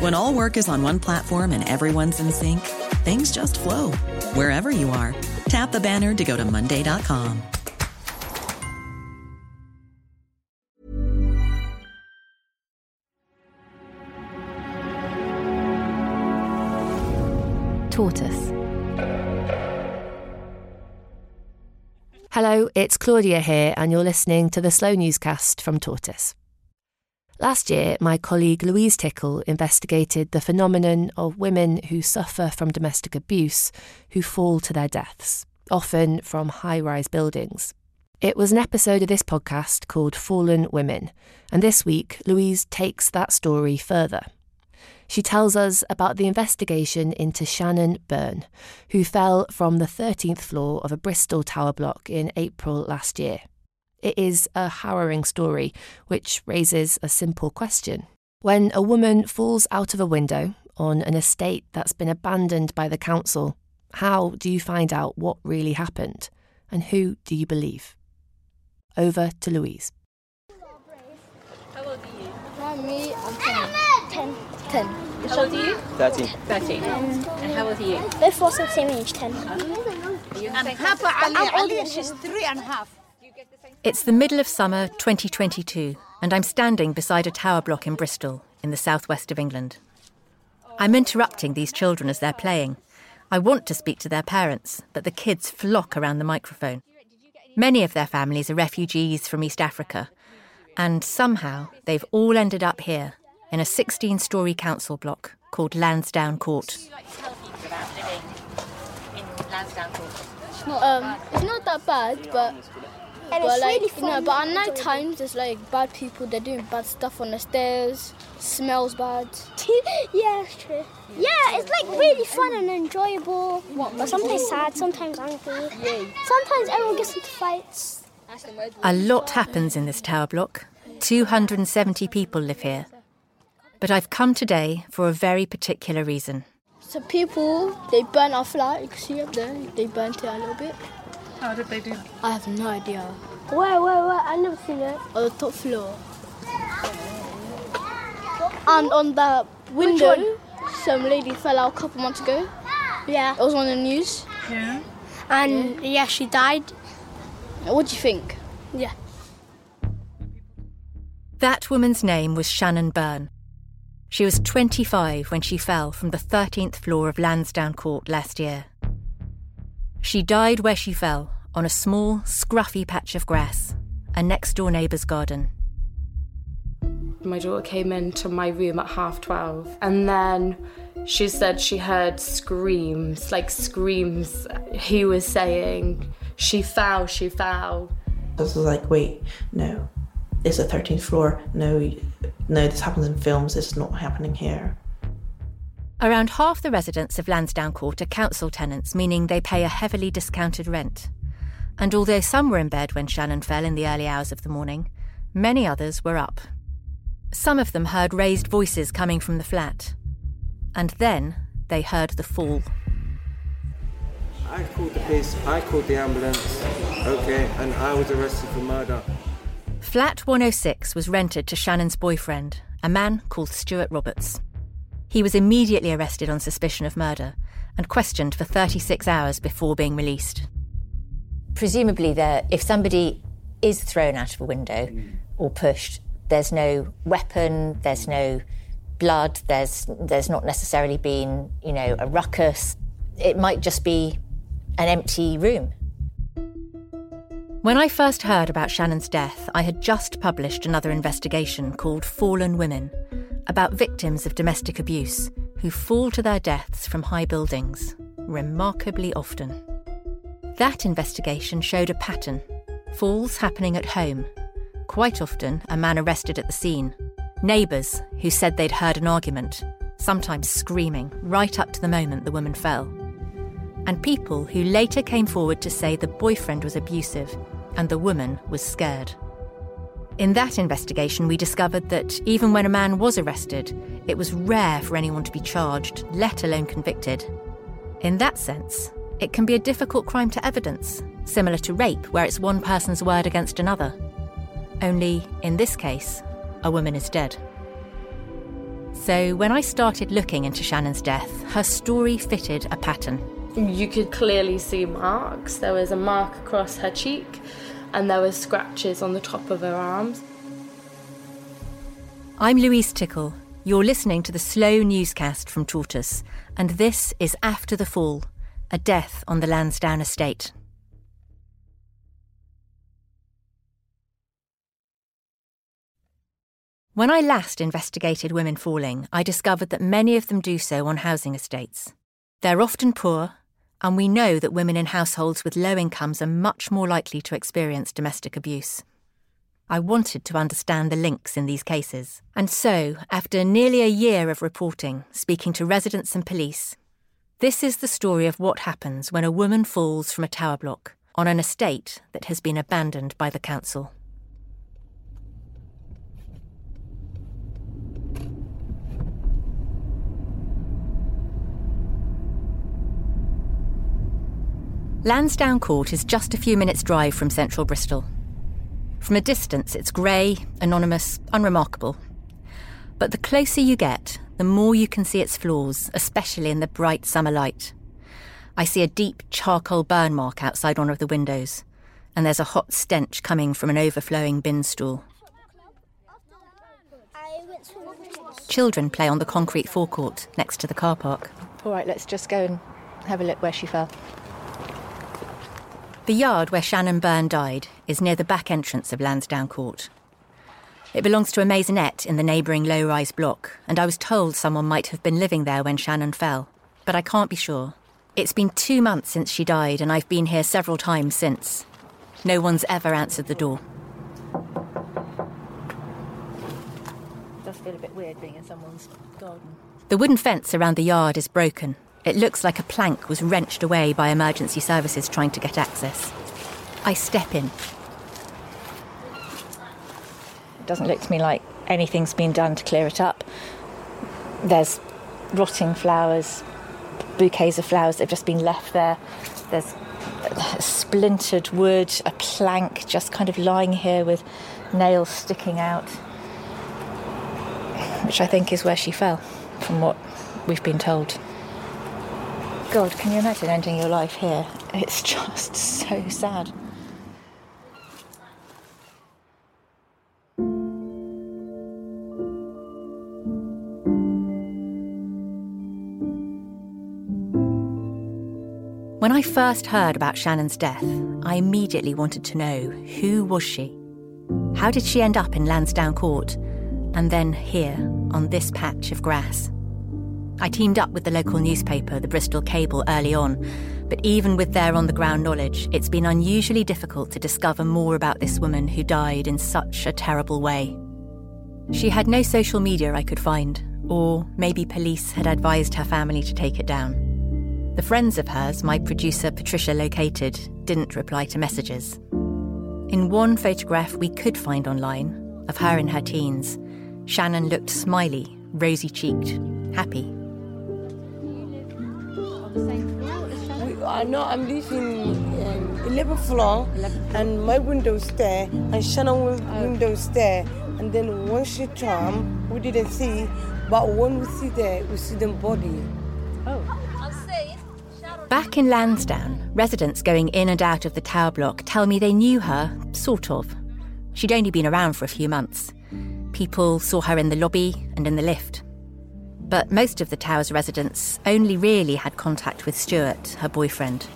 When all work is on one platform and everyone's in sync, things just flow wherever you are. Tap the banner to go to Monday.com. Tortoise. Hello, it's Claudia here, and you're listening to the Slow Newscast from Tortoise. Last year, my colleague Louise Tickle investigated the phenomenon of women who suffer from domestic abuse who fall to their deaths, often from high rise buildings. It was an episode of this podcast called Fallen Women, and this week, Louise takes that story further. She tells us about the investigation into Shannon Byrne, who fell from the 13th floor of a Bristol tower block in April last year. It is a harrowing story, which raises a simple question. When a woman falls out of a window on an estate that's been abandoned by the council, how do you find out what really happened? And who do you believe? Over to Louise. How old are you? Not me, I'm 10. 10. How old are you? 13. 13. And how old are you? Both of us are the same age, 10. And I'm older. She's three and a half. It's the middle of summer 2022, and I'm standing beside a tower block in Bristol, in the southwest of England. I'm interrupting these children as they're playing. I want to speak to their parents, but the kids flock around the microphone. Many of their families are refugees from East Africa, and somehow they've all ended up here in a 16 story council block called Lansdowne Court. Um, it's not that bad, but. And but it's like, really you know, fun but at night times, there's like bad people. They're doing bad stuff on the stairs. Smells bad. yeah, it's true. Yeah, it's like really fun and enjoyable. But sometimes sad, sometimes angry. Sometimes everyone gets into fights. A lot happens in this tower block. 270 people live here. But I've come today for a very particular reason. So people, they burn our flat. You can see up there. They burnt it a little bit. How did they do? I have no idea. Where, where, where? I never seen it. On the top floor. And on the window, some lady fell out a couple months ago. Yeah. It was on the news. Yeah. And yeah, she died. What do you think? Yeah. That woman's name was Shannon Byrne. She was 25 when she fell from the 13th floor of Lansdowne Court last year. She died where she fell, on a small, scruffy patch of grass, a next door neighbour's garden. My daughter came into my room at half 12 and then she said she heard screams, like screams. He was saying, She fell, she fell. I was like, wait, no, it's the 13th floor. No, no, this happens in films. It's not happening here. Around half the residents of Lansdowne Court are council tenants, meaning they pay a heavily discounted rent. And although some were in bed when Shannon fell in the early hours of the morning, many others were up. Some of them heard raised voices coming from the flat. And then they heard the fall. I called the police, I called the ambulance, okay, and I was arrested for murder. Flat 106 was rented to Shannon's boyfriend, a man called Stuart Roberts. He was immediately arrested on suspicion of murder and questioned for 36 hours before being released. presumably there if somebody is thrown out of a window mm. or pushed there's no weapon there's no blood. There's there's not necessarily been you know a ruckus. It might just be an empty room. When I first heard about Shannon's death, I had just published another investigation called Fallen Women about victims of domestic abuse who fall to their deaths from high buildings, remarkably often. That investigation showed a pattern falls happening at home. Quite often, a man arrested at the scene. Neighbours who said they'd heard an argument, sometimes screaming, right up to the moment the woman fell. And people who later came forward to say the boyfriend was abusive and the woman was scared. In that investigation, we discovered that even when a man was arrested, it was rare for anyone to be charged, let alone convicted. In that sense, it can be a difficult crime to evidence, similar to rape, where it's one person's word against another. Only, in this case, a woman is dead. So, when I started looking into Shannon's death, her story fitted a pattern. You could clearly see marks. There was a mark across her cheek, and there were scratches on the top of her arms. I'm Louise Tickle. You're listening to the slow newscast from Tortoise, and this is After the Fall, a death on the Lansdowne estate. When I last investigated women falling, I discovered that many of them do so on housing estates. They're often poor, and we know that women in households with low incomes are much more likely to experience domestic abuse. I wanted to understand the links in these cases. And so, after nearly a year of reporting, speaking to residents and police, this is the story of what happens when a woman falls from a tower block on an estate that has been abandoned by the council. Lansdowne Court is just a few minutes' drive from central Bristol. From a distance, it's grey, anonymous, unremarkable. But the closer you get, the more you can see its flaws, especially in the bright summer light. I see a deep charcoal burn mark outside one of the windows, and there's a hot stench coming from an overflowing bin stool. Children play on the concrete forecourt next to the car park. All right, let's just go and have a look where she fell. The yard where Shannon Byrne died is near the back entrance of Lansdowne Court. It belongs to a maisonette in the neighbouring low rise block, and I was told someone might have been living there when Shannon fell, but I can't be sure. It's been two months since she died, and I've been here several times since. No one's ever answered the door. It does feel a bit weird being in someone's garden. The wooden fence around the yard is broken, it looks like a plank was wrenched away by emergency services trying to get access. I step in. It doesn't look to me like anything's been done to clear it up. There's rotting flowers, bouquets of flowers that have just been left there. There's splintered wood, a plank just kind of lying here with nails sticking out, which I think is where she fell, from what we've been told. God, can you imagine ending your life here? It's just so sad. When I first heard about Shannon's death, I immediately wanted to know who was she? How did she end up in Lansdowne Court and then here on this patch of grass? I teamed up with the local newspaper, the Bristol Cable, early on, but even with their on the ground knowledge, it's been unusually difficult to discover more about this woman who died in such a terrible way. She had no social media I could find, or maybe police had advised her family to take it down. The friends of hers my producer Patricia located didn't reply to messages. In one photograph we could find online, of her in her teens, Shannon looked smiley, rosy cheeked, happy. I know I'm living um, 11th floor, 11th. and my window's there, and Shannon's oh. window's there. And then when she come, we didn't see, but when we see there, we see the body. Oh. Back in Lansdowne, residents going in and out of the tower block tell me they knew her, sort of. She'd only been around for a few months. People saw her in the lobby and in the lift. But most of the tower's residents only really had contact with Stuart, her boyfriend.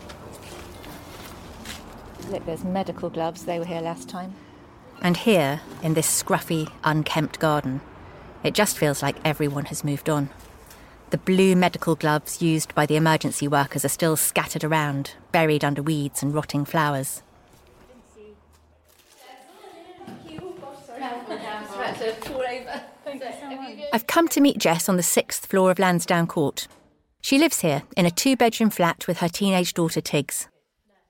Look, there's medical gloves. They were here last time. And here, in this scruffy, unkempt garden, it just feels like everyone has moved on. The blue medical gloves used by the emergency workers are still scattered around, buried under weeds and rotting flowers. I've come to meet Jess on the sixth floor of Lansdowne Court. She lives here in a two bedroom flat with her teenage daughter Tiggs.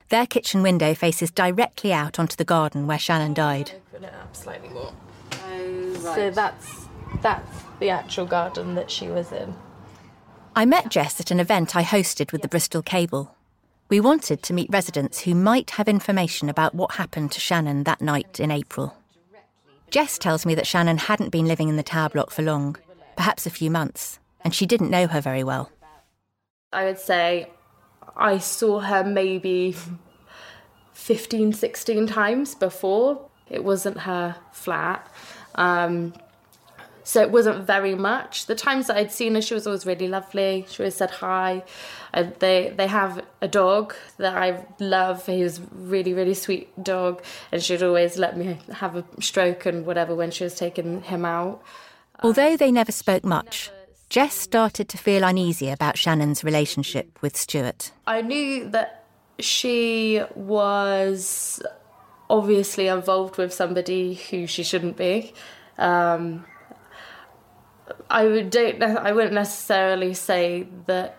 Their kitchen window faces directly out onto the garden where Shannon died. Open it up slightly more. So that's that's the actual garden that she was in. I met Jess at an event I hosted with the Bristol Cable. We wanted to meet residents who might have information about what happened to Shannon that night in April. Jess tells me that Shannon hadn't been living in the tower block for long, perhaps a few months, and she didn't know her very well. I would say I saw her maybe 15, 16 times before. It wasn't her flat. Um, so it wasn't very much. The times that I'd seen her, she was always really lovely. She always said hi. Uh, they they have a dog that I love. He was really really sweet dog, and she'd always let me have a stroke and whatever when she was taking him out. Although they never spoke much, Jess started to feel uneasy about Shannon's relationship with Stuart. I knew that she was obviously involved with somebody who she shouldn't be. Um, I would don't I wouldn't necessarily say that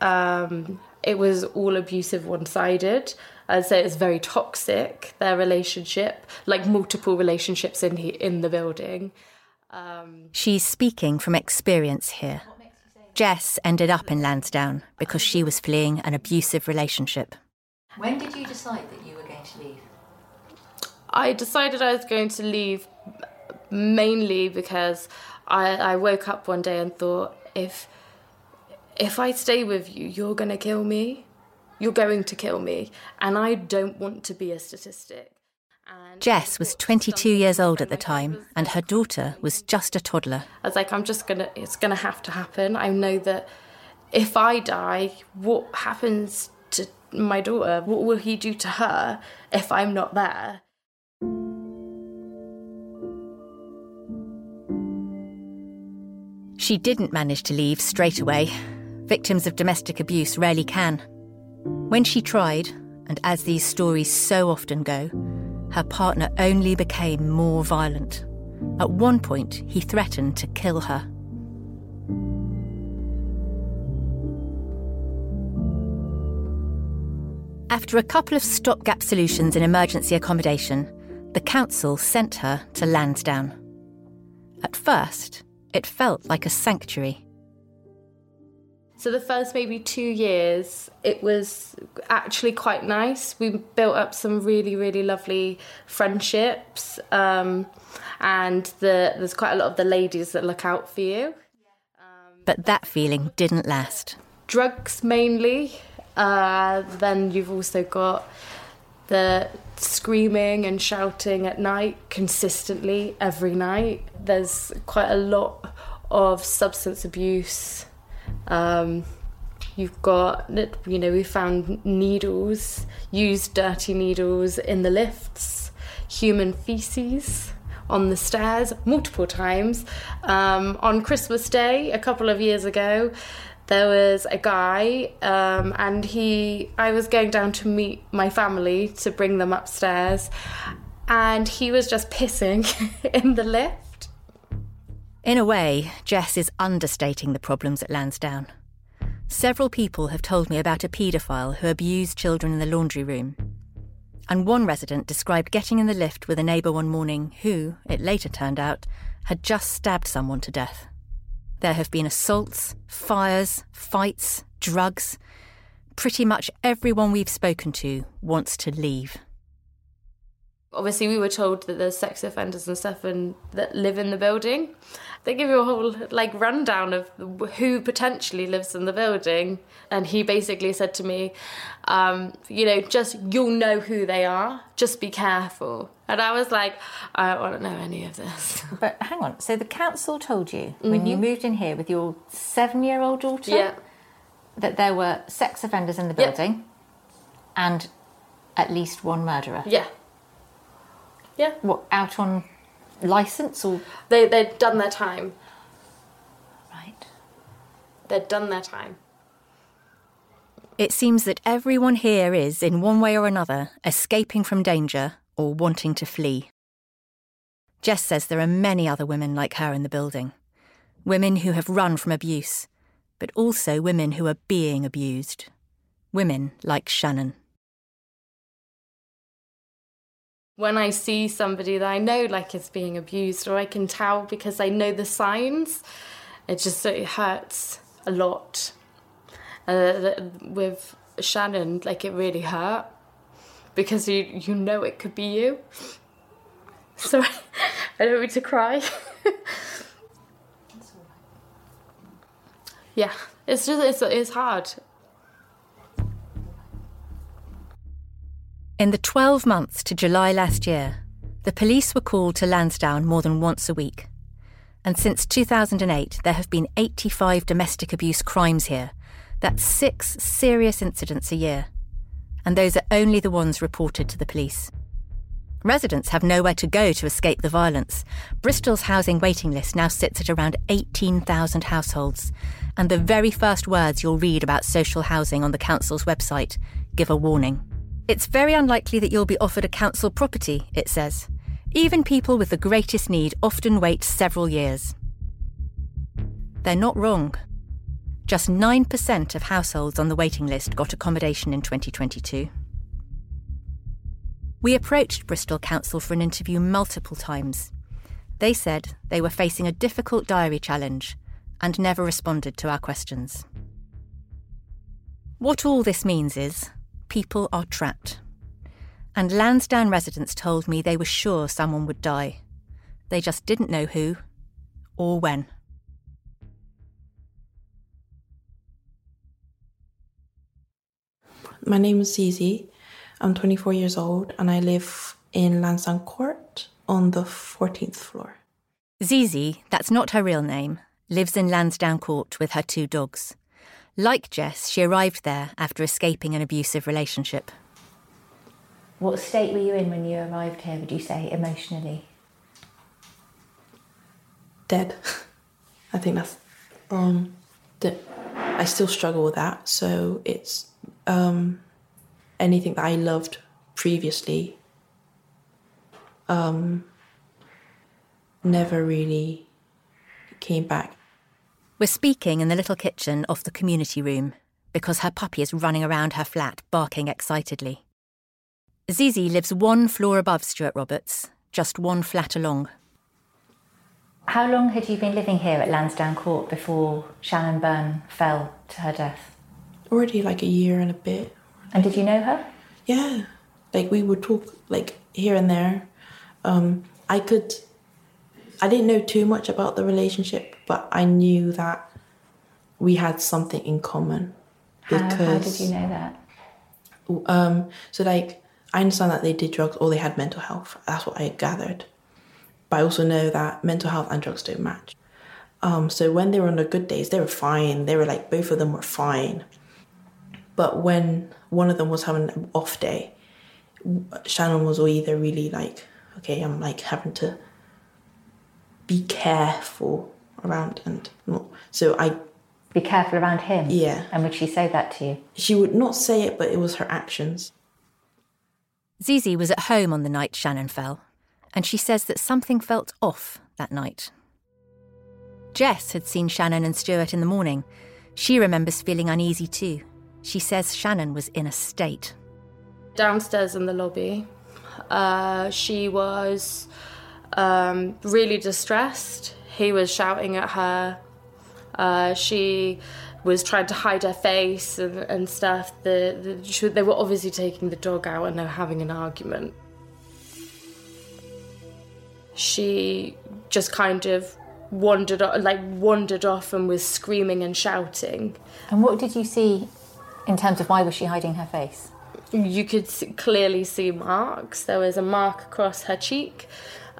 um, it was all abusive one sided. I'd say it's very toxic their relationship, like multiple relationships in he, in the building. Um, She's speaking from experience here. Jess ended up in Lansdowne because she was fleeing an abusive relationship. When did you decide that you were going to leave? I decided I was going to leave mainly because I, I woke up one day and thought, if if I stay with you, you're going to kill me. You're going to kill me, and I don't want to be a statistic. Jess was 22 years old at the time, and her daughter was just a toddler. I was like, I'm just gonna, it's gonna have to happen. I know that if I die, what happens to my daughter? What will he do to her if I'm not there? She didn't manage to leave straight away. Victims of domestic abuse rarely can. When she tried, and as these stories so often go, her partner only became more violent. At one point, he threatened to kill her. After a couple of stopgap solutions in emergency accommodation, the council sent her to Lansdowne. At first, it felt like a sanctuary. So the first maybe two years, it was actually quite nice. We built up some really, really lovely friendships, um, and the, there's quite a lot of the ladies that look out for you. But that feeling didn't last. Drugs mainly. Uh, then you've also got the screaming and shouting at night consistently every night. There's quite a lot of substance abuse. Um, you've got, you know, we found needles, used dirty needles in the lifts, human feces on the stairs multiple times. Um, on Christmas Day, a couple of years ago, there was a guy um, and he i was going down to meet my family to bring them upstairs and he was just pissing in the lift In a way, Jess is understating the problems at Lansdowne. Several people have told me about a paedophile who abused children in the laundry room. And one resident described getting in the lift with a neighbour one morning who, it later turned out, had just stabbed someone to death. There have been assaults, fires, fights, drugs. Pretty much everyone we've spoken to wants to leave. Obviously, we were told that there's sex offenders and stuff and that live in the building. They give you a whole like rundown of who potentially lives in the building, and he basically said to me, um, "You know, just you'll know who they are. Just be careful." And I was like, "I don't want to know any of this." But hang on, so the council told you when you Mhm. moved in here with your seven-year-old daughter Yeah. that there were sex offenders in the Yeah. building and at least one murderer. Yeah. Yeah. What out on license or They they'd done their time. Right. They'd done their time. It seems that everyone here is, in one way or another, escaping from danger or wanting to flee. Jess says there are many other women like her in the building. Women who have run from abuse, but also women who are being abused. Women like Shannon. When I see somebody that I know like is being abused or I can tell because I know the signs, it just it hurts a lot. Uh, with Shannon, like it really hurt because you you know it could be you. So I don't mean to cry. yeah, it's just it's it's hard. In the 12 months to July last year, the police were called to Lansdowne more than once a week. And since 2008, there have been 85 domestic abuse crimes here. That's six serious incidents a year. And those are only the ones reported to the police. Residents have nowhere to go to escape the violence. Bristol's housing waiting list now sits at around 18,000 households. And the very first words you'll read about social housing on the council's website give a warning. It's very unlikely that you'll be offered a council property, it says. Even people with the greatest need often wait several years. They're not wrong. Just 9% of households on the waiting list got accommodation in 2022. We approached Bristol Council for an interview multiple times. They said they were facing a difficult diary challenge and never responded to our questions. What all this means is people are trapped. And Lansdowne residents told me they were sure someone would die. They just didn't know who or when. My name is Zizi. I'm 24 years old and I live in Lansdowne Court on the 14th floor. Zizi, that's not her real name, lives in Lansdowne Court with her two dogs. Like Jess, she arrived there after escaping an abusive relationship. What state were you in when you arrived here, would you say, emotionally? Dead. I think that's um the, I still struggle with that. So it's um anything that I loved previously um never really came back. We're speaking in the little kitchen off the community room because her puppy is running around her flat, barking excitedly. Zizi lives one floor above Stuart Roberts, just one flat along. How long had you been living here at Lansdowne Court before Shannon Byrne fell to her death? Already like a year and a bit. And did you know her? Yeah. Like we would talk like here and there. Um I could I didn't know too much about the relationship, but I knew that we had something in common. How, how did you know that? Um, so like I understand that they did drugs or they had mental health. That's what I gathered. But I also know that mental health and drugs don't match. Um, so when they were on the good days, they were fine. They were like both of them were fine. But when one of them was having an off day, Shannon was either really like, okay, I'm like having to be careful around and not. So I Be careful around him? Yeah. And would she say that to you? She would not say it, but it was her actions. Zizi was at home on the night Shannon fell, and she says that something felt off that night. Jess had seen Shannon and Stuart in the morning. She remembers feeling uneasy too. She says Shannon was in a state. downstairs in the lobby. Uh, she was um, really distressed. He was shouting at her. Uh, she was trying to hide her face and, and stuff. The, the, she- they were obviously taking the dog out and they were having an argument. she just kind of wandered like wandered off and was screaming and shouting. And what did you see in terms of why was she hiding her face? You could clearly see marks. There was a mark across her cheek,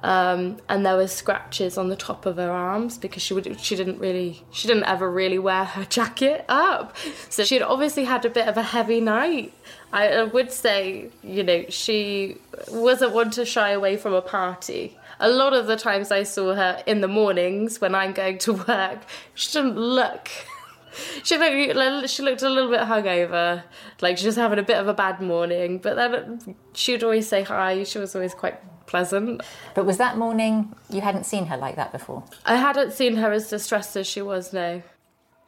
um, and there were scratches on the top of her arms because she would she didn't really she didn't ever really wear her jacket up, so she'd obviously had a bit of a heavy night. I, I would say you know she wasn't one to shy away from a party. A lot of the times I saw her in the mornings when I'm going to work, she didn't look she looked she looked a little bit hungover, like she was having a bit of a bad morning. But then she'd always say hi. She was always quite pleasant. But was that morning you hadn't seen her like that before? I hadn't seen her as distressed as she was now.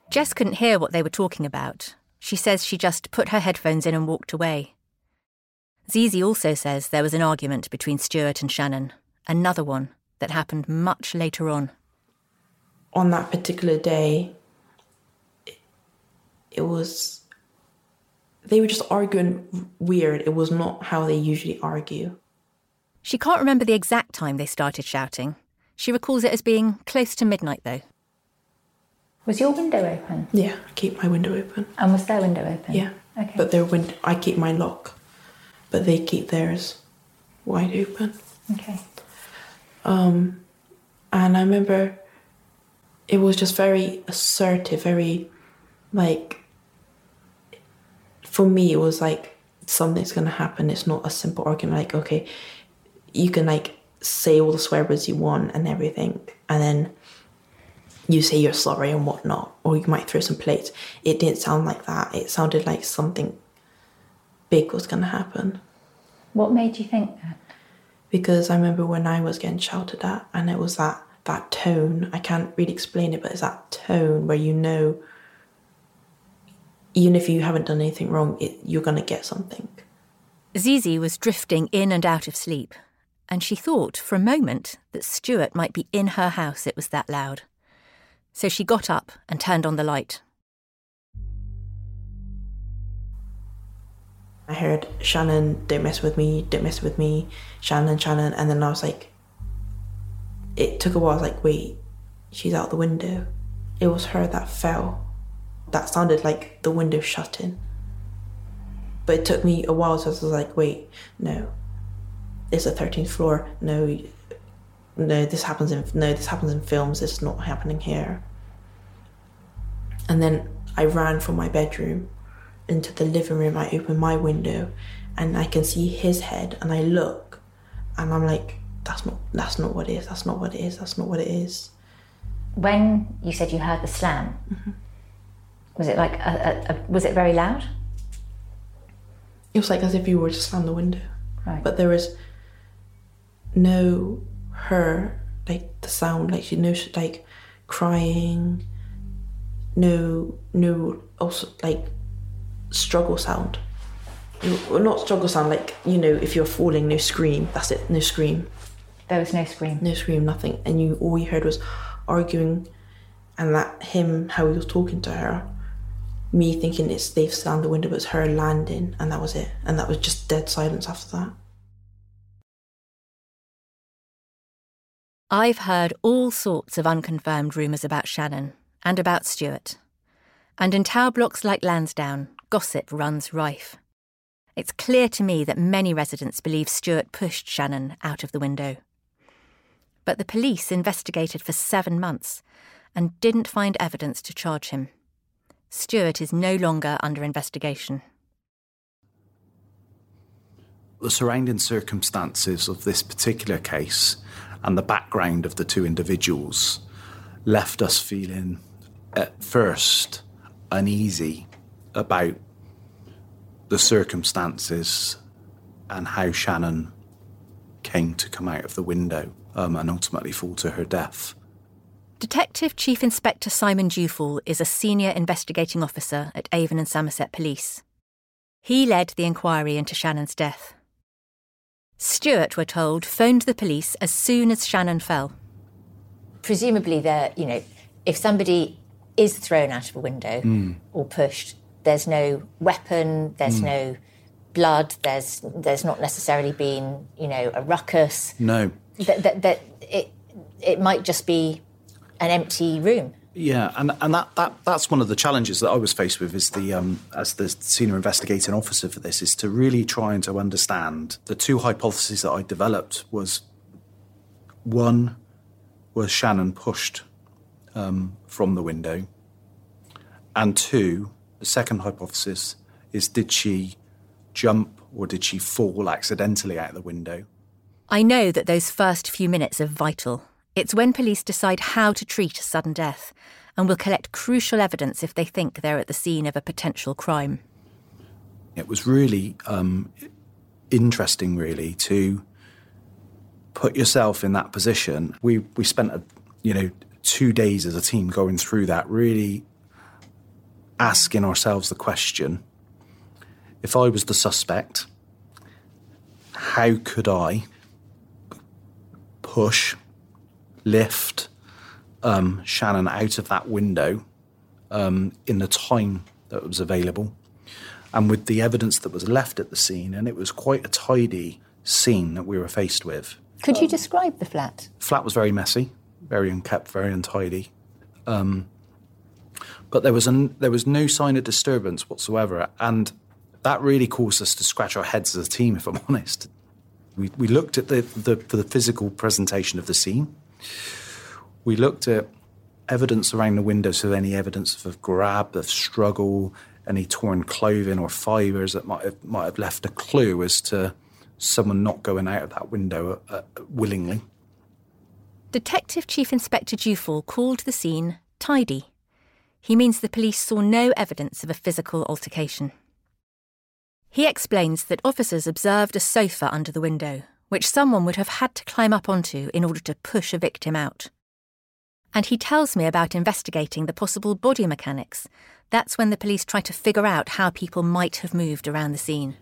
Jess couldn't hear what they were talking about. She says she just put her headphones in and walked away. Zizi also says there was an argument between Stuart and Shannon, another one that happened much later on. On that particular day, it, it was. They were just arguing weird. It was not how they usually argue. She can't remember the exact time they started shouting. She recalls it as being close to midnight, though. Was your window open? Yeah, I keep my window open. And was their window open? Yeah. Okay. But their window, I keep my lock, but they keep theirs wide open. Okay. Um, and I remember it was just very assertive, very like. For me, it was like something's gonna happen. It's not a simple argument. Like, okay, you can like say all the swear words you want and everything, and then you say you're sorry and whatnot, or you might throw some plates. It didn't sound like that. It sounded like something big was gonna happen. What made you think that? Because I remember when I was getting shouted at, and it was that that tone. I can't really explain it, but it's that tone where you know, even if you haven't done anything wrong, it, you're gonna get something. Zizi was drifting in and out of sleep, and she thought for a moment that Stuart might be in her house, it was that loud. So she got up and turned on the light. I heard Shannon, don't mess with me, don't mess with me, Shannon, Shannon, and then I was like, it took a while. I was like, wait, she's out the window. It was her that fell. That sounded like the window shutting. But it took me a while, so I was like, wait, no, it's a thirteenth floor. No, no, this happens in no, this happens in films. It's not happening here. And then I ran from my bedroom into the living room. I open my window, and I can see his head. And I look, and I'm like, that's not that's not what it is. That's not what it is. That's not what it is. When you said you heard the slam, mm-hmm. was it like a, a, a, was it very loud? It was like as if you were to slam the window. Right. But there was no her like the sound like she no she, like crying no no also like struggle sound. Well, not struggle sound like you know if you're falling no scream that's it no scream. There was no scream. No scream nothing. And you all you heard was arguing and that him how he was talking to her. Me thinking it's they've slammed the window but it's her landing and that was it. And that was just dead silence after that I've heard all sorts of unconfirmed rumours about Shannon and about Stuart. And in tower blocks like Lansdowne, gossip runs rife. It's clear to me that many residents believe Stuart pushed Shannon out of the window. But the police investigated for seven months and didn't find evidence to charge him. Stuart is no longer under investigation. The surrounding circumstances of this particular case and the background of the two individuals left us feeling, at first, uneasy about the circumstances and how Shannon came to come out of the window um, and ultimately fall to her death. Detective Chief Inspector Simon Dewfall is a senior investigating officer at Avon and Somerset Police. He led the inquiry into Shannon's death. Stuart, we're told, phoned the police as soon as Shannon fell. Presumably, there, you know, if somebody is thrown out of a window Mm. or pushed, there's no weapon, there's Mm. no blood, there's there's not necessarily been, you know, a ruckus. No. that, that, that it, it might just be an empty room. Yeah, and and that, that that's one of the challenges that I was faced with is the um, as the senior investigating officer for this is to really trying to understand the two hypotheses that I developed was one was Shannon pushed um, from the window, and two the second hypothesis is did she jump or did she fall accidentally out the window? I know that those first few minutes are vital. It's when police decide how to treat a sudden death and will collect crucial evidence if they think they're at the scene of a potential crime. It was really um, interesting, really, to put yourself in that position. We we spent a, you know two days as a team going through that, really asking ourselves the question: If I was the suspect, how could I push lift um, Shannon out of that window um, in the time that was available, and with the evidence that was left at the scene, and it was quite a tidy scene that we were faced with. Could you describe the flat? Flat was very messy, very unkept, very untidy. Um, but there was an, there was no sign of disturbance whatsoever, and that really caused us to scratch our heads as a team. If I'm honest, we, we looked at the, the the physical presentation of the scene. We looked at evidence around the window, so any evidence of a grab, of struggle, any torn clothing or fibres that might have, might have left a clue as to someone not going out of that window uh, willingly. Detective Chief Inspector Dufall called the scene tidy. He means the police saw no evidence of a physical altercation. He explains that officers observed a sofa under the window, which someone would have had to climb up onto in order to push a victim out. And he tells me about investigating the possible body mechanics. That's when the police try to figure out how people might have moved around the scene.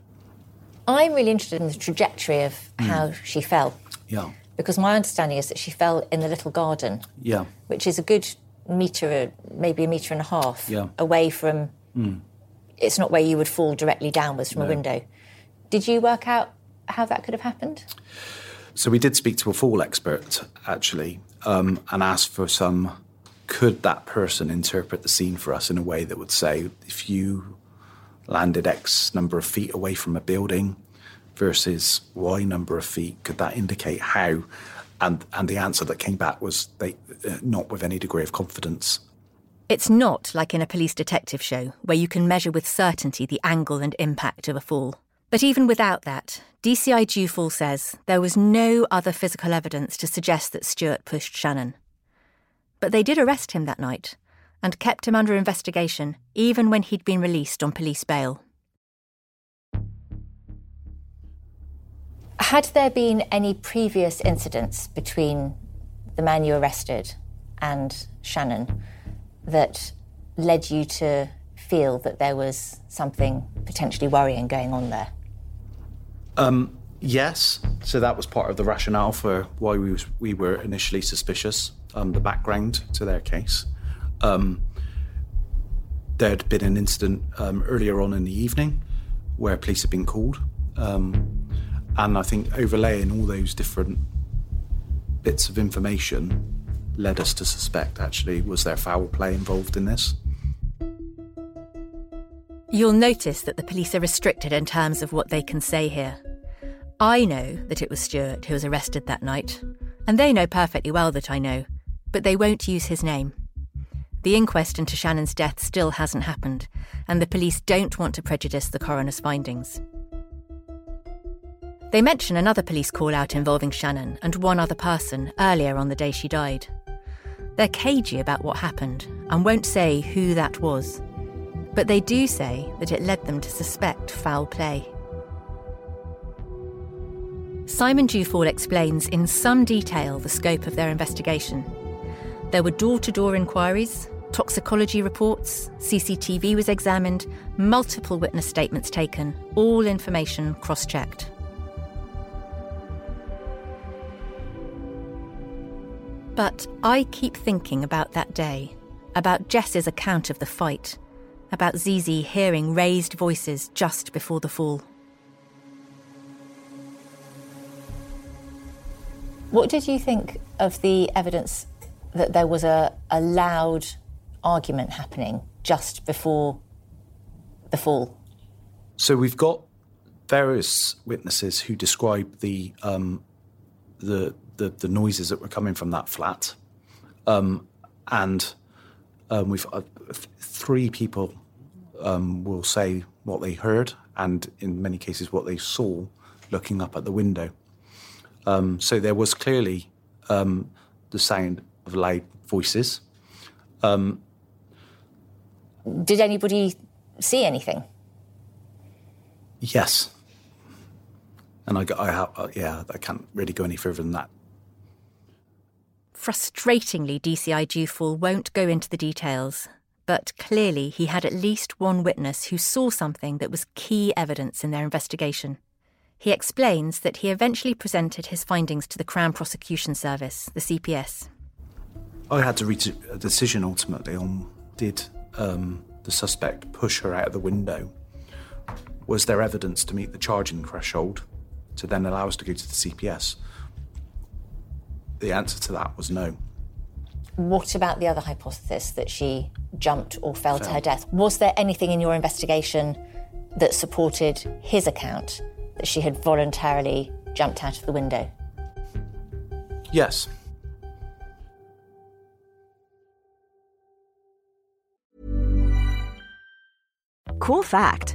I'm really interested in the trajectory of how she fell, Yeah, because my understanding is that she fell in the little garden, yeah, which is a good metre, maybe a metre and a half Yeah. away from. Mm. It's not where you would fall directly downwards from a window. Did you work out how that could have happened? So we did speak to a fall expert actually, um, and asked for some. Could that person interpret the scene for us in a way that would say, if you landed X number of feet away from a building versus Y number of feet, could that indicate how? And and the answer that came back was they uh, not with any degree of confidence. It's not like in a police detective show where you can measure with certainty the angle and impact of a fall. But even without that, DCI Dufall says there was no other physical evidence to suggest that Stuart pushed Shannon. But they did arrest him that night and kept him under investigation even when he'd been released on police bail. Had there been any previous incidents between the man you arrested and Shannon that led you to feel that there was something potentially worrying going on there? Um, yes, so that was part of the rationale for why we was, we were initially suspicious. Um, the background to their case. Um, there'd been an incident um, earlier on in the evening where police had been called, um, and I think overlaying all those different bits of information led us to suspect actually was there foul play involved in this. You'll notice that the police are restricted in terms of what they can say here. I know that it was Stuart who was arrested that night, and they know perfectly well that I know, but they won't use his name. The inquest into Shannon's death still hasn't happened, and the police don't want to prejudice the coroner's findings. They mention another police call out involving Shannon and one other person earlier on the day she died. They're cagey about what happened and won't say who that was, but they do say that it led them to suspect foul play. Simon Dufall explains in some detail the scope of their investigation. There were door to door inquiries, toxicology reports, CCTV was examined, multiple witness statements taken, all information cross checked. But I keep thinking about that day, about Jess's account of the fight, about Zizi hearing raised voices just before the fall. What did you think of the evidence that there was a, a loud argument happening just before the fall? So we've got various witnesses who describe the um, the, the, the noises that were coming from that flat, um, and um, we've uh, three people um, will say what they heard, and in many cases what they saw looking up at the window. Um, so there was clearly um, the sound of loud voices. Did anybody see anything? Yes. And I, I have, uh, yeah, I can't really go any further than that. Frustratingly, DCI Dewfall won't go into the details, but clearly he had at least one witness who saw something that was key evidence in their investigation. He explains that he eventually presented his findings to the Crown Prosecution Service, the CPS. I had to reach a decision ultimately on did um, the suspect push her out of the window? Was there evidence to meet the charging threshold to then allow us to go to the CPS? The answer to that was no. What about the other hypothesis that she jumped or fell, to her death? Was there anything in your investigation that supported his account that she had voluntarily jumped out of the window? Yes. Cool fact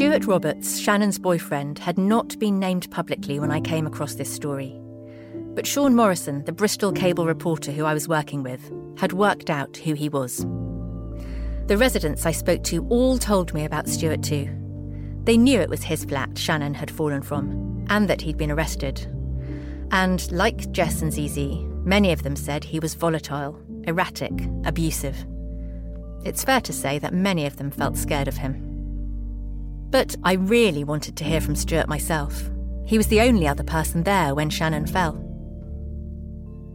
Stuart Roberts, Shannon's boyfriend, had not been named publicly when I came across this story. But Sean Morrison, the Bristol cable reporter who I was working with, had worked out who he was. The residents I spoke to all told me about Stuart too. They knew it was his flat Shannon had fallen from, and that he'd been arrested. And like Jess and Zizi, many of them said he was volatile, erratic, abusive. It's fair to say that many of them felt scared of him. But I really wanted to hear from Stuart myself. He was the only other person there when Shannon fell.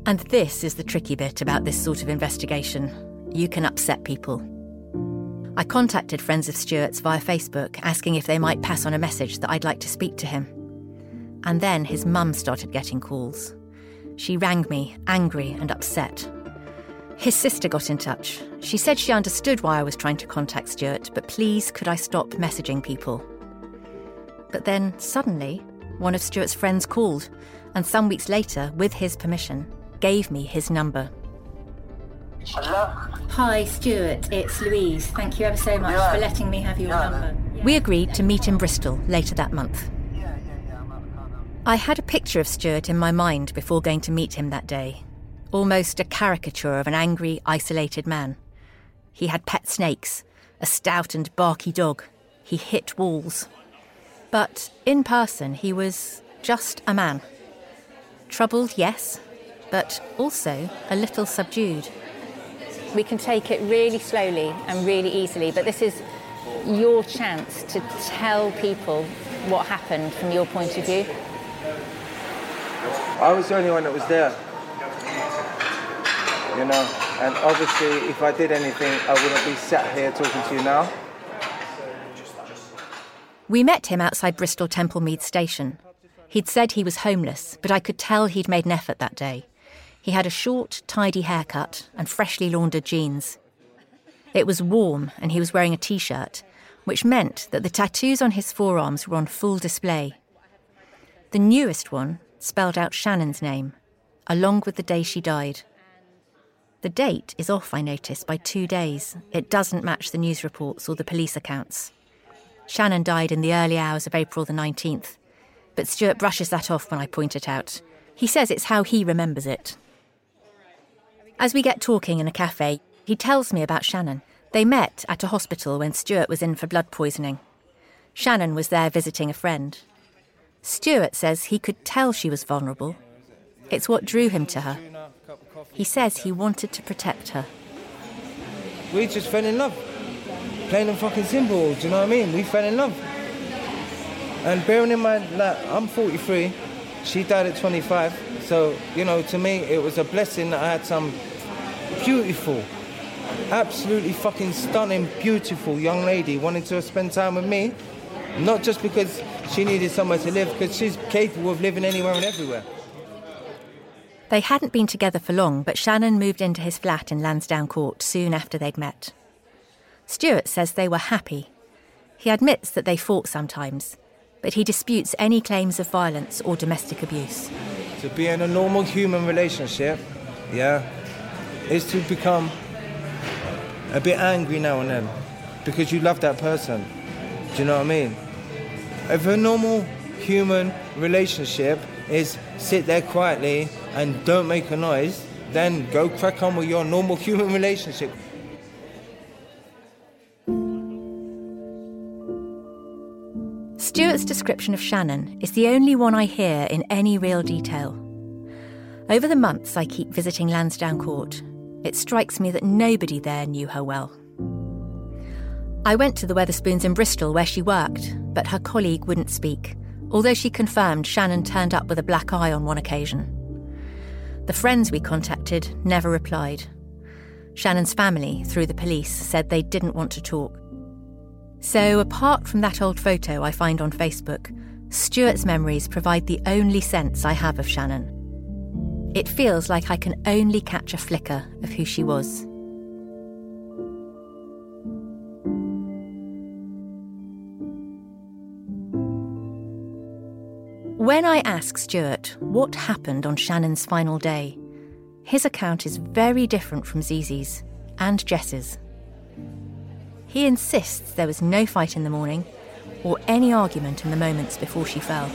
And this is the tricky bit about this sort of investigation. You can upset people. I contacted friends of Stuart's via Facebook asking if they might pass on a message that I'd like to speak to him. And then his mum started getting calls. She rang me, angry and upset. His sister got in touch. She said she understood why I was trying to contact Stuart, but please could I stop messaging people? But then, suddenly, one of Stuart's friends called, and some weeks later, with his permission, gave me his number. Hello? Hi, Stuart. It's Louise. Thank you ever so much for letting me have your number. We agreed to meet in Bristol later that month. I had a picture of Stuart in my mind before going to meet him that day. Almost a caricature of an angry, isolated man. He had pet snakes, a stout and barky dog. He hit walls. But in person, he was just a man. Troubled, yes, but also a little subdued. We can take it really slowly and really easily, but this is your chance to tell people what happened from your point of view? I was the only one that was there. You know, and obviously, if I did anything, I wouldn't be sat here talking to you now. We met him outside Bristol Temple Meads station. He'd said he was homeless, but I could tell he'd made an effort that day. He had a short, tidy haircut and freshly laundered jeans. It was warm, and he was wearing a t shirt, which meant that the tattoos on his forearms were on full display. The newest one spelled out Shannon's name, along with the day she died. The date is off, I notice, by two days. It doesn't match the news reports or the police accounts. Shannon died in the early hours of April the 19th, but Stuart brushes that off when I point it out. He says it's how he remembers it. As we get talking in a cafe, he tells me about Shannon. They met at a hospital when Stuart was in for blood poisoning. Shannon was there visiting a friend. Stuart says he could tell she was vulnerable. It's what drew him to her. He says he wanted to protect her. We just fell in love. Plain and fucking simple, do you know what I mean? We fell in love. And bearing in mind that I'm 43, she died at 25, so, you know, to me, it was a blessing that I had some beautiful, absolutely fucking stunning, beautiful young lady wanting to spend time with me. Not just because she needed somewhere to live, because she's capable of living anywhere and everywhere. They hadn't been together for long, but Shannon moved into his flat in Lansdowne Court soon after they'd met. Stuart says they were happy. He admits that they fought sometimes, but he disputes any claims of violence or domestic abuse. To be in a normal human relationship, yeah, is to become a bit angry now and then because you love that person. Do you know what I mean? If a normal human relationship is sit there quietly and don't make a noise, then go crack on with your normal human relationship. Stuart's description of Shannon is the only one I hear in any real detail. Over the months I keep visiting Lansdowne Court, it strikes me that nobody there knew her well. I went to the Wetherspoons in Bristol where she worked, but her colleague wouldn't speak, although she confirmed Shannon turned up with a black eye on one occasion. The friends we contacted never replied. Shannon's family, through the police, said they didn't want to talk. So, apart from that old photo I find on Facebook, Stuart's memories provide the only sense I have of Shannon. It feels like I can only catch a flicker of who she was. When I ask Stuart what happened on Shannon's final day, his account is very different from Zizi's and Jess's. He insists there was no fight in the morning or any argument in the moments before she fell.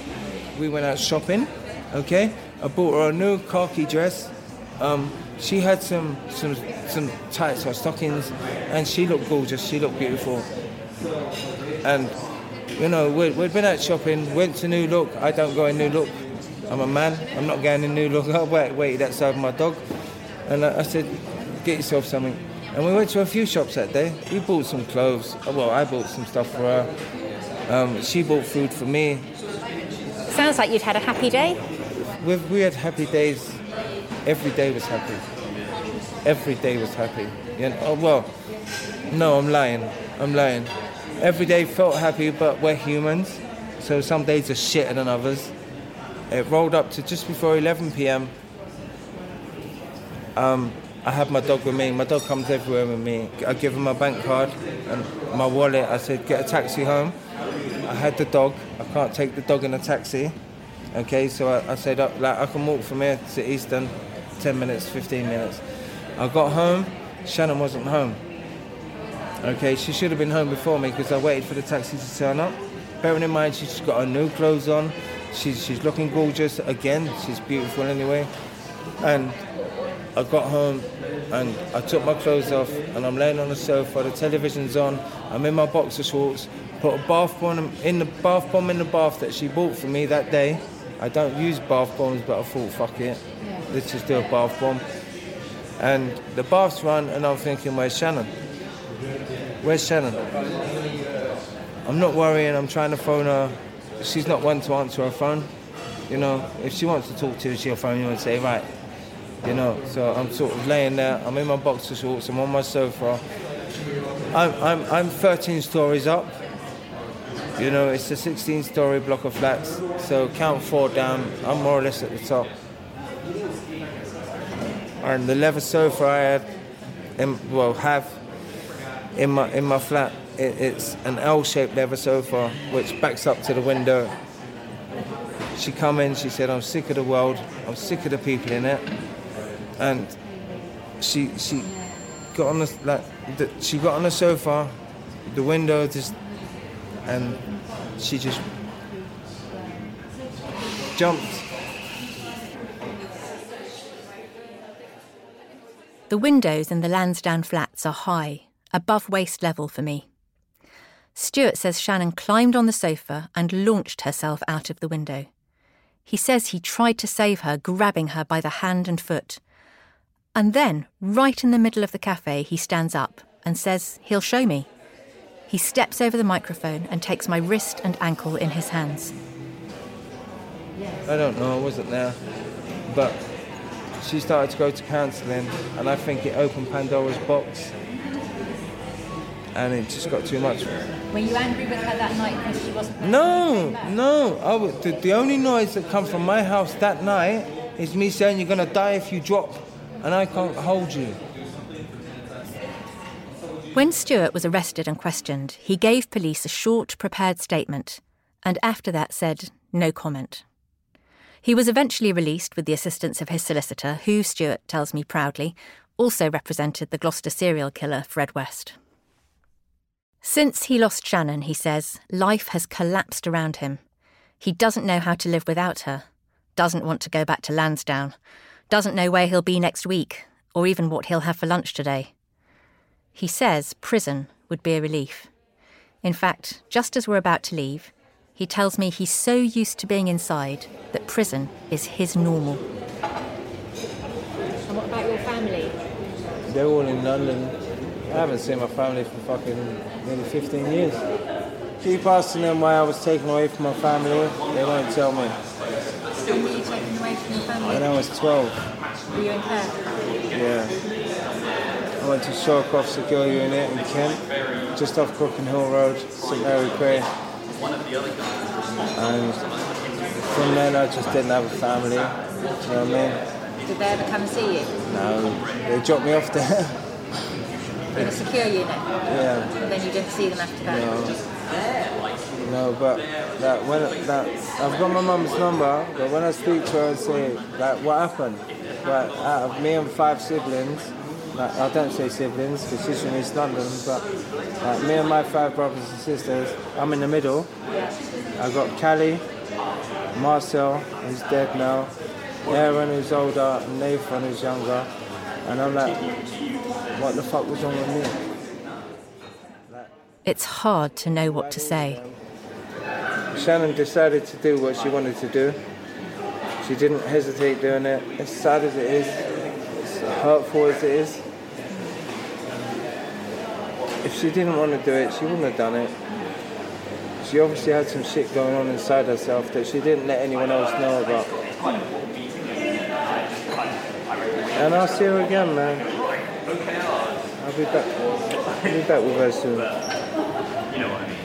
We went out shopping, okay? I bought her a new khaki dress. Um, she had some some some tights or stockings, and she looked gorgeous. She looked beautiful. And you know, we we'd been out shopping. Went to New Look. I don't go in New Look. I'm a man. I'm not going in New Look. I wait, waited outside my dog, and I, I said, "Get yourself something." And we went to a few shops that day. We bought some clothes. Well, I bought some stuff for her. Um, she bought food for me. Sounds like you'd had a happy day. We've, we had happy days. Every day was happy. Every day was happy. Yeah, oh, well, no, I'm lying. I'm lying. Every day felt happy, but we're humans. So some days are shitter than others. It rolled up to just before 11 p.m. Um, I have my dog with me. My dog comes everywhere with me. I give him my bank card and my wallet. I said, get a taxi home. I had the dog. I can't take the dog in a taxi. Okay, so I, I said, like, I can walk from here to Easton, 10 minutes, 15 minutes. I got home, Shannon wasn't home. Okay, she should have been home before me because I waited for the taxi to turn up. Bearing in mind, she's got her new clothes on. She's, she's looking gorgeous again. She's beautiful anyway. And I got home and I took my clothes off and I'm laying on the sofa, the television's on, I'm in my boxer shorts, put a bath bomb in the bath bomb in the bath that she bought for me that day. I don't use bath bombs, but I thought, fuck it, let's just do a bath bomb. And the bath's run, and I'm thinking, where's Shannon? Where's Shannon? I'm not worrying, I'm trying to phone her. she's not one to answer her phone. You know, if she wants to talk to you, she'll phone you and say, right. You know, so I'm sort of laying there. I'm in my boxer shorts. I'm on my sofa. I'm I'm I'm 13 stories up. You know, it's a 16-story block of flats. So count four down. I'm more or less at the top. And the leather sofa I had, well, have in my in my flat, it, it's an L-shaped leather sofa which backs up to the window. She come in, she said, "I'm sick of the world. I'm sick of the people in it," and she she got on the like the, she got on the sofa, the window just, and she just jumped. The windows in the Lansdowne flats are high, above waist level for me. Stuart says Shannon climbed on the sofa and launched herself out of the window. He says he tried to save her, grabbing her by the hand and foot. And then, right in the middle of the cafe, he stands up and says he'll show me. He steps over the microphone and takes my wrist and ankle in his hands. I don't know, I wasn't there. But she started to go to counselling, and I think it opened Pandora's box. And it just got too much. Were you angry with her that night because she wasn't? No, no. I w- the, the only noise that come from my house that night is me saying you're gonna die if you drop, and I can't hold you. When Stuart was arrested and questioned, he gave police a short, prepared statement, and after that said no comment. He was eventually released with the assistance of his solicitor, who, Stuart tells me proudly, also represented the Gloucester serial killer Fred West. Since he lost Shannon, he says, life has collapsed around him. He doesn't know how to live without her, doesn't want to go back to Lansdowne, doesn't know where he'll be next week, or even what he'll have for lunch today. He says prison would be a relief. In fact, just as we're about to leave, he tells me he's so used to being inside that prison is his normal. And what about your family? They're all in London. I haven't seen my family for fucking nearly 15 years. Keep asking them why I was taken away from my family. They won't tell me. When were you taken away from your family? When I was 12, Were you in care? yeah. I went to Shawcroft Secure Unit in Kent, just off Crockenhill Road, St Mary Cray. And from then I just didn't have a family. You know what I mean? Did they ever come and see you? No, they dropped me off there. In a secure unit? Yeah. And then you didn't see them after that? No, but that when that I've got my mum's number, but when I speak to her and say like what happened, but out of me and five siblings, like I don't say siblings because she's from East London, but like me and my five brothers and sisters, I'm in the middle. I've got Callie, Marcel, who's dead now, Aaron who's older, and Nathan who's younger, and I'm like, what the fuck was wrong with me? It's hard to know what to say. Shannon decided to do what she wanted to do. She didn't hesitate doing it. As sad as it is, as hurtful as it is. If she didn't want to do it, she wouldn't have done it. She obviously had some shit going on inside herself that she didn't let anyone else know about. And I'll see her again, man. I'll be back. I'll be back with her soon. You know what I mean.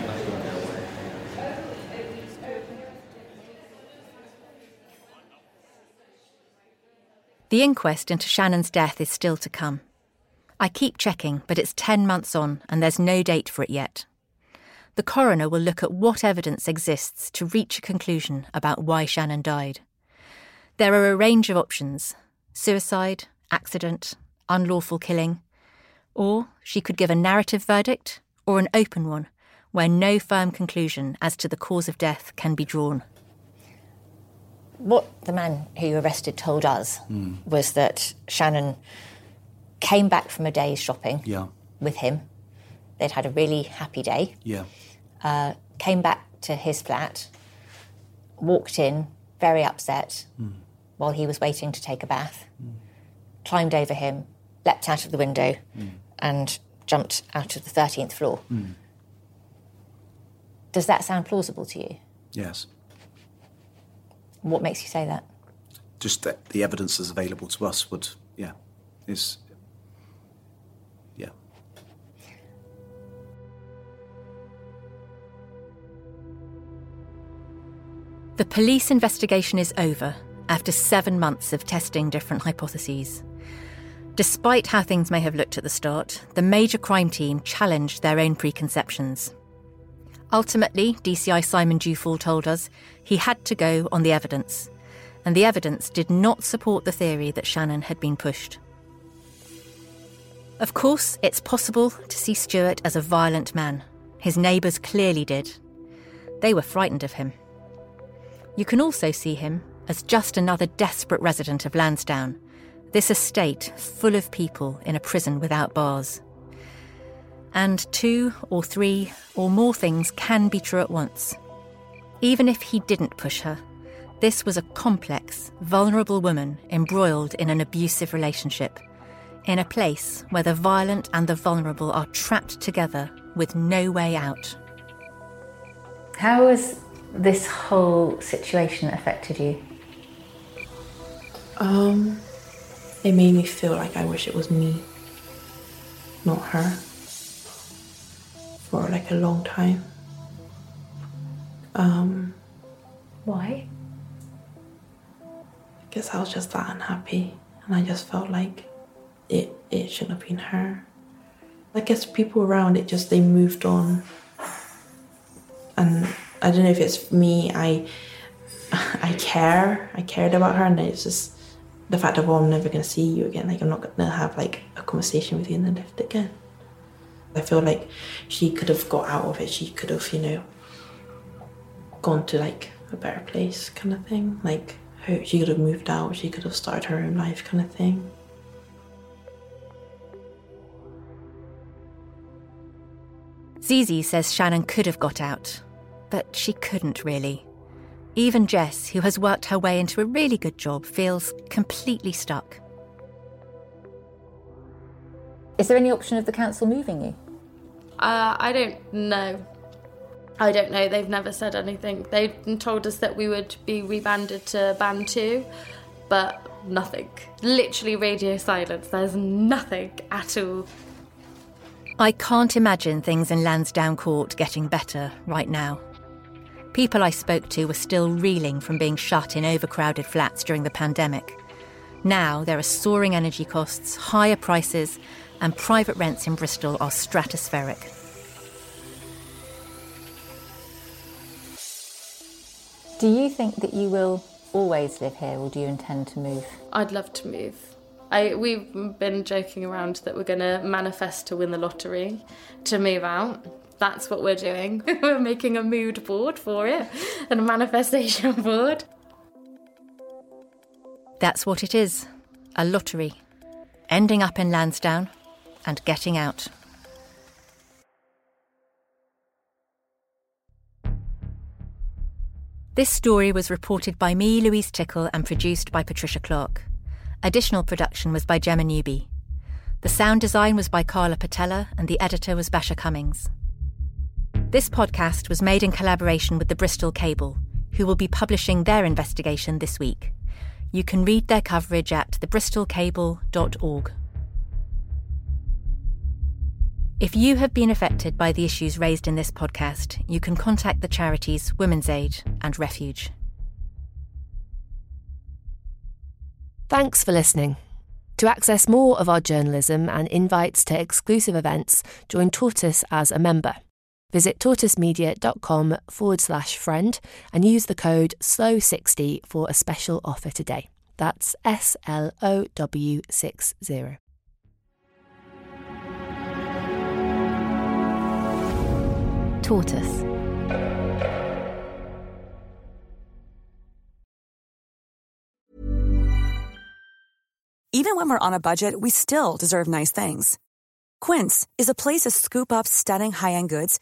The inquest into Shannon's death is still to come. I keep checking, but it's 10 months on and there's no date for it yet. The coroner will look at what evidence exists to reach a conclusion about why Shannon died. There are a range of options suicide, accident, unlawful killing, or she could give a narrative verdict or an open one where no firm conclusion as to the cause of death can be drawn. What the man who you arrested told us Mm. was that Shannon came back from a day's shopping Yeah, with him. They'd had a really happy day. yeah. Uh, came back to his flat, walked in, very upset, Mm. While he was waiting to take a bath. Climbed over him, leapt out of the window, Mm. and jumped out of the 13th floor. Mm. Does that sound plausible to you? Yes. What makes you say that? Just that the evidence that's available to us would, yeah, is, yeah. The police investigation is over after seven months of testing different hypotheses. Despite how things may have looked at the start, the major crime team challenged their own preconceptions. Ultimately, DCI Simon Dufall told us he had to go on the evidence, and the evidence did not support the theory that Shannon had been pushed. Of course, it's possible to see Stuart as a violent man. His neighbours clearly did. They were frightened of him. You can also see him as just another desperate resident of Lansdowne, this estate full of people in a prison without bars. And two or three or more things can be true at once. Even if he didn't push her, this was a complex, vulnerable woman embroiled in an abusive relationship, in a place where the violent and the vulnerable are trapped together with no way out. How has this whole situation affected you? Um, it made me feel like I wish it was me, not her, for like a long time. Um, Why? I guess I was just that unhappy, and I just felt like it it shouldn't have been her. I guess people around it just they moved on, and I don't know if it's me. I I care. I cared about her, and it's just the fact of oh, I'm never gonna see you again. Like I'm not gonna have like a conversation with you and then left again. I feel like she could have got out of it. She could have, you know, gone to like a better place, kind of thing. Like her, she could have moved out. She could have started her own life, kind of thing. Zizi says Shannon could have got out, but she couldn't really. Even Jess, who has worked her way into a really good job, feels completely stuck. Is there any option of the council moving you? Uh, I don't know. I don't know. They've never said anything. They told us that we would be rebanded to band two, but nothing. Literally radio silence. There's nothing at all. I can't imagine things in Lansdowne Court getting better right now. People I spoke to were still reeling from being shut in overcrowded flats during the pandemic. Now there are soaring energy costs, higher prices, and private rents in Bristol are stratospheric. Do you think that you will always live here or do you intend to move? I'd love to move. I, we've been joking around that we're going to manifest to win the lottery, to move out. That's what we're doing. we're making a mood board for it and a manifestation board. That's what it is a lottery. Ending up in Lansdowne and getting out. This story was reported by me, Louise Tickle, and produced by Patricia Clark. Additional production was by Gemma Newby. The sound design was by Carla Patella, and the editor was Basia Cummings. This podcast was made in collaboration with the Bristol Cable, who will be publishing their investigation this week. You can read their coverage at thebristolcable.org. If you have been affected by the issues raised in this podcast, you can contact the charities Women's Aid and Refuge. Thanks for listening. To access more of our journalism and invites to exclusive events, join Tortoise as a member. Visit tortoisemedia.com forward slash friend and use the code SLOW60 for a special offer today. That's S L O W 60. Tortoise. Even when we're on a budget, we still deserve nice things. Quince is a place to scoop up stunning high end goods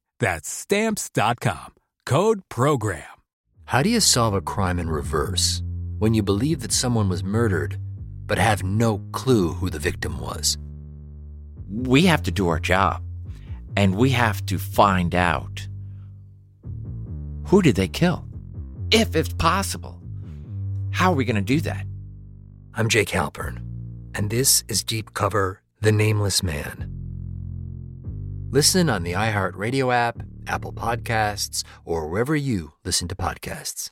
That's stamps.com. Code program. How do you solve a crime in reverse when you believe that someone was murdered but have no clue who the victim was? We have to do our job and we have to find out who did they kill? If it's possible. How are we going to do that? I'm Jake Halpern, and this is Deep Cover The Nameless Man. Listen on the iHeartRadio app, Apple Podcasts, or wherever you listen to podcasts.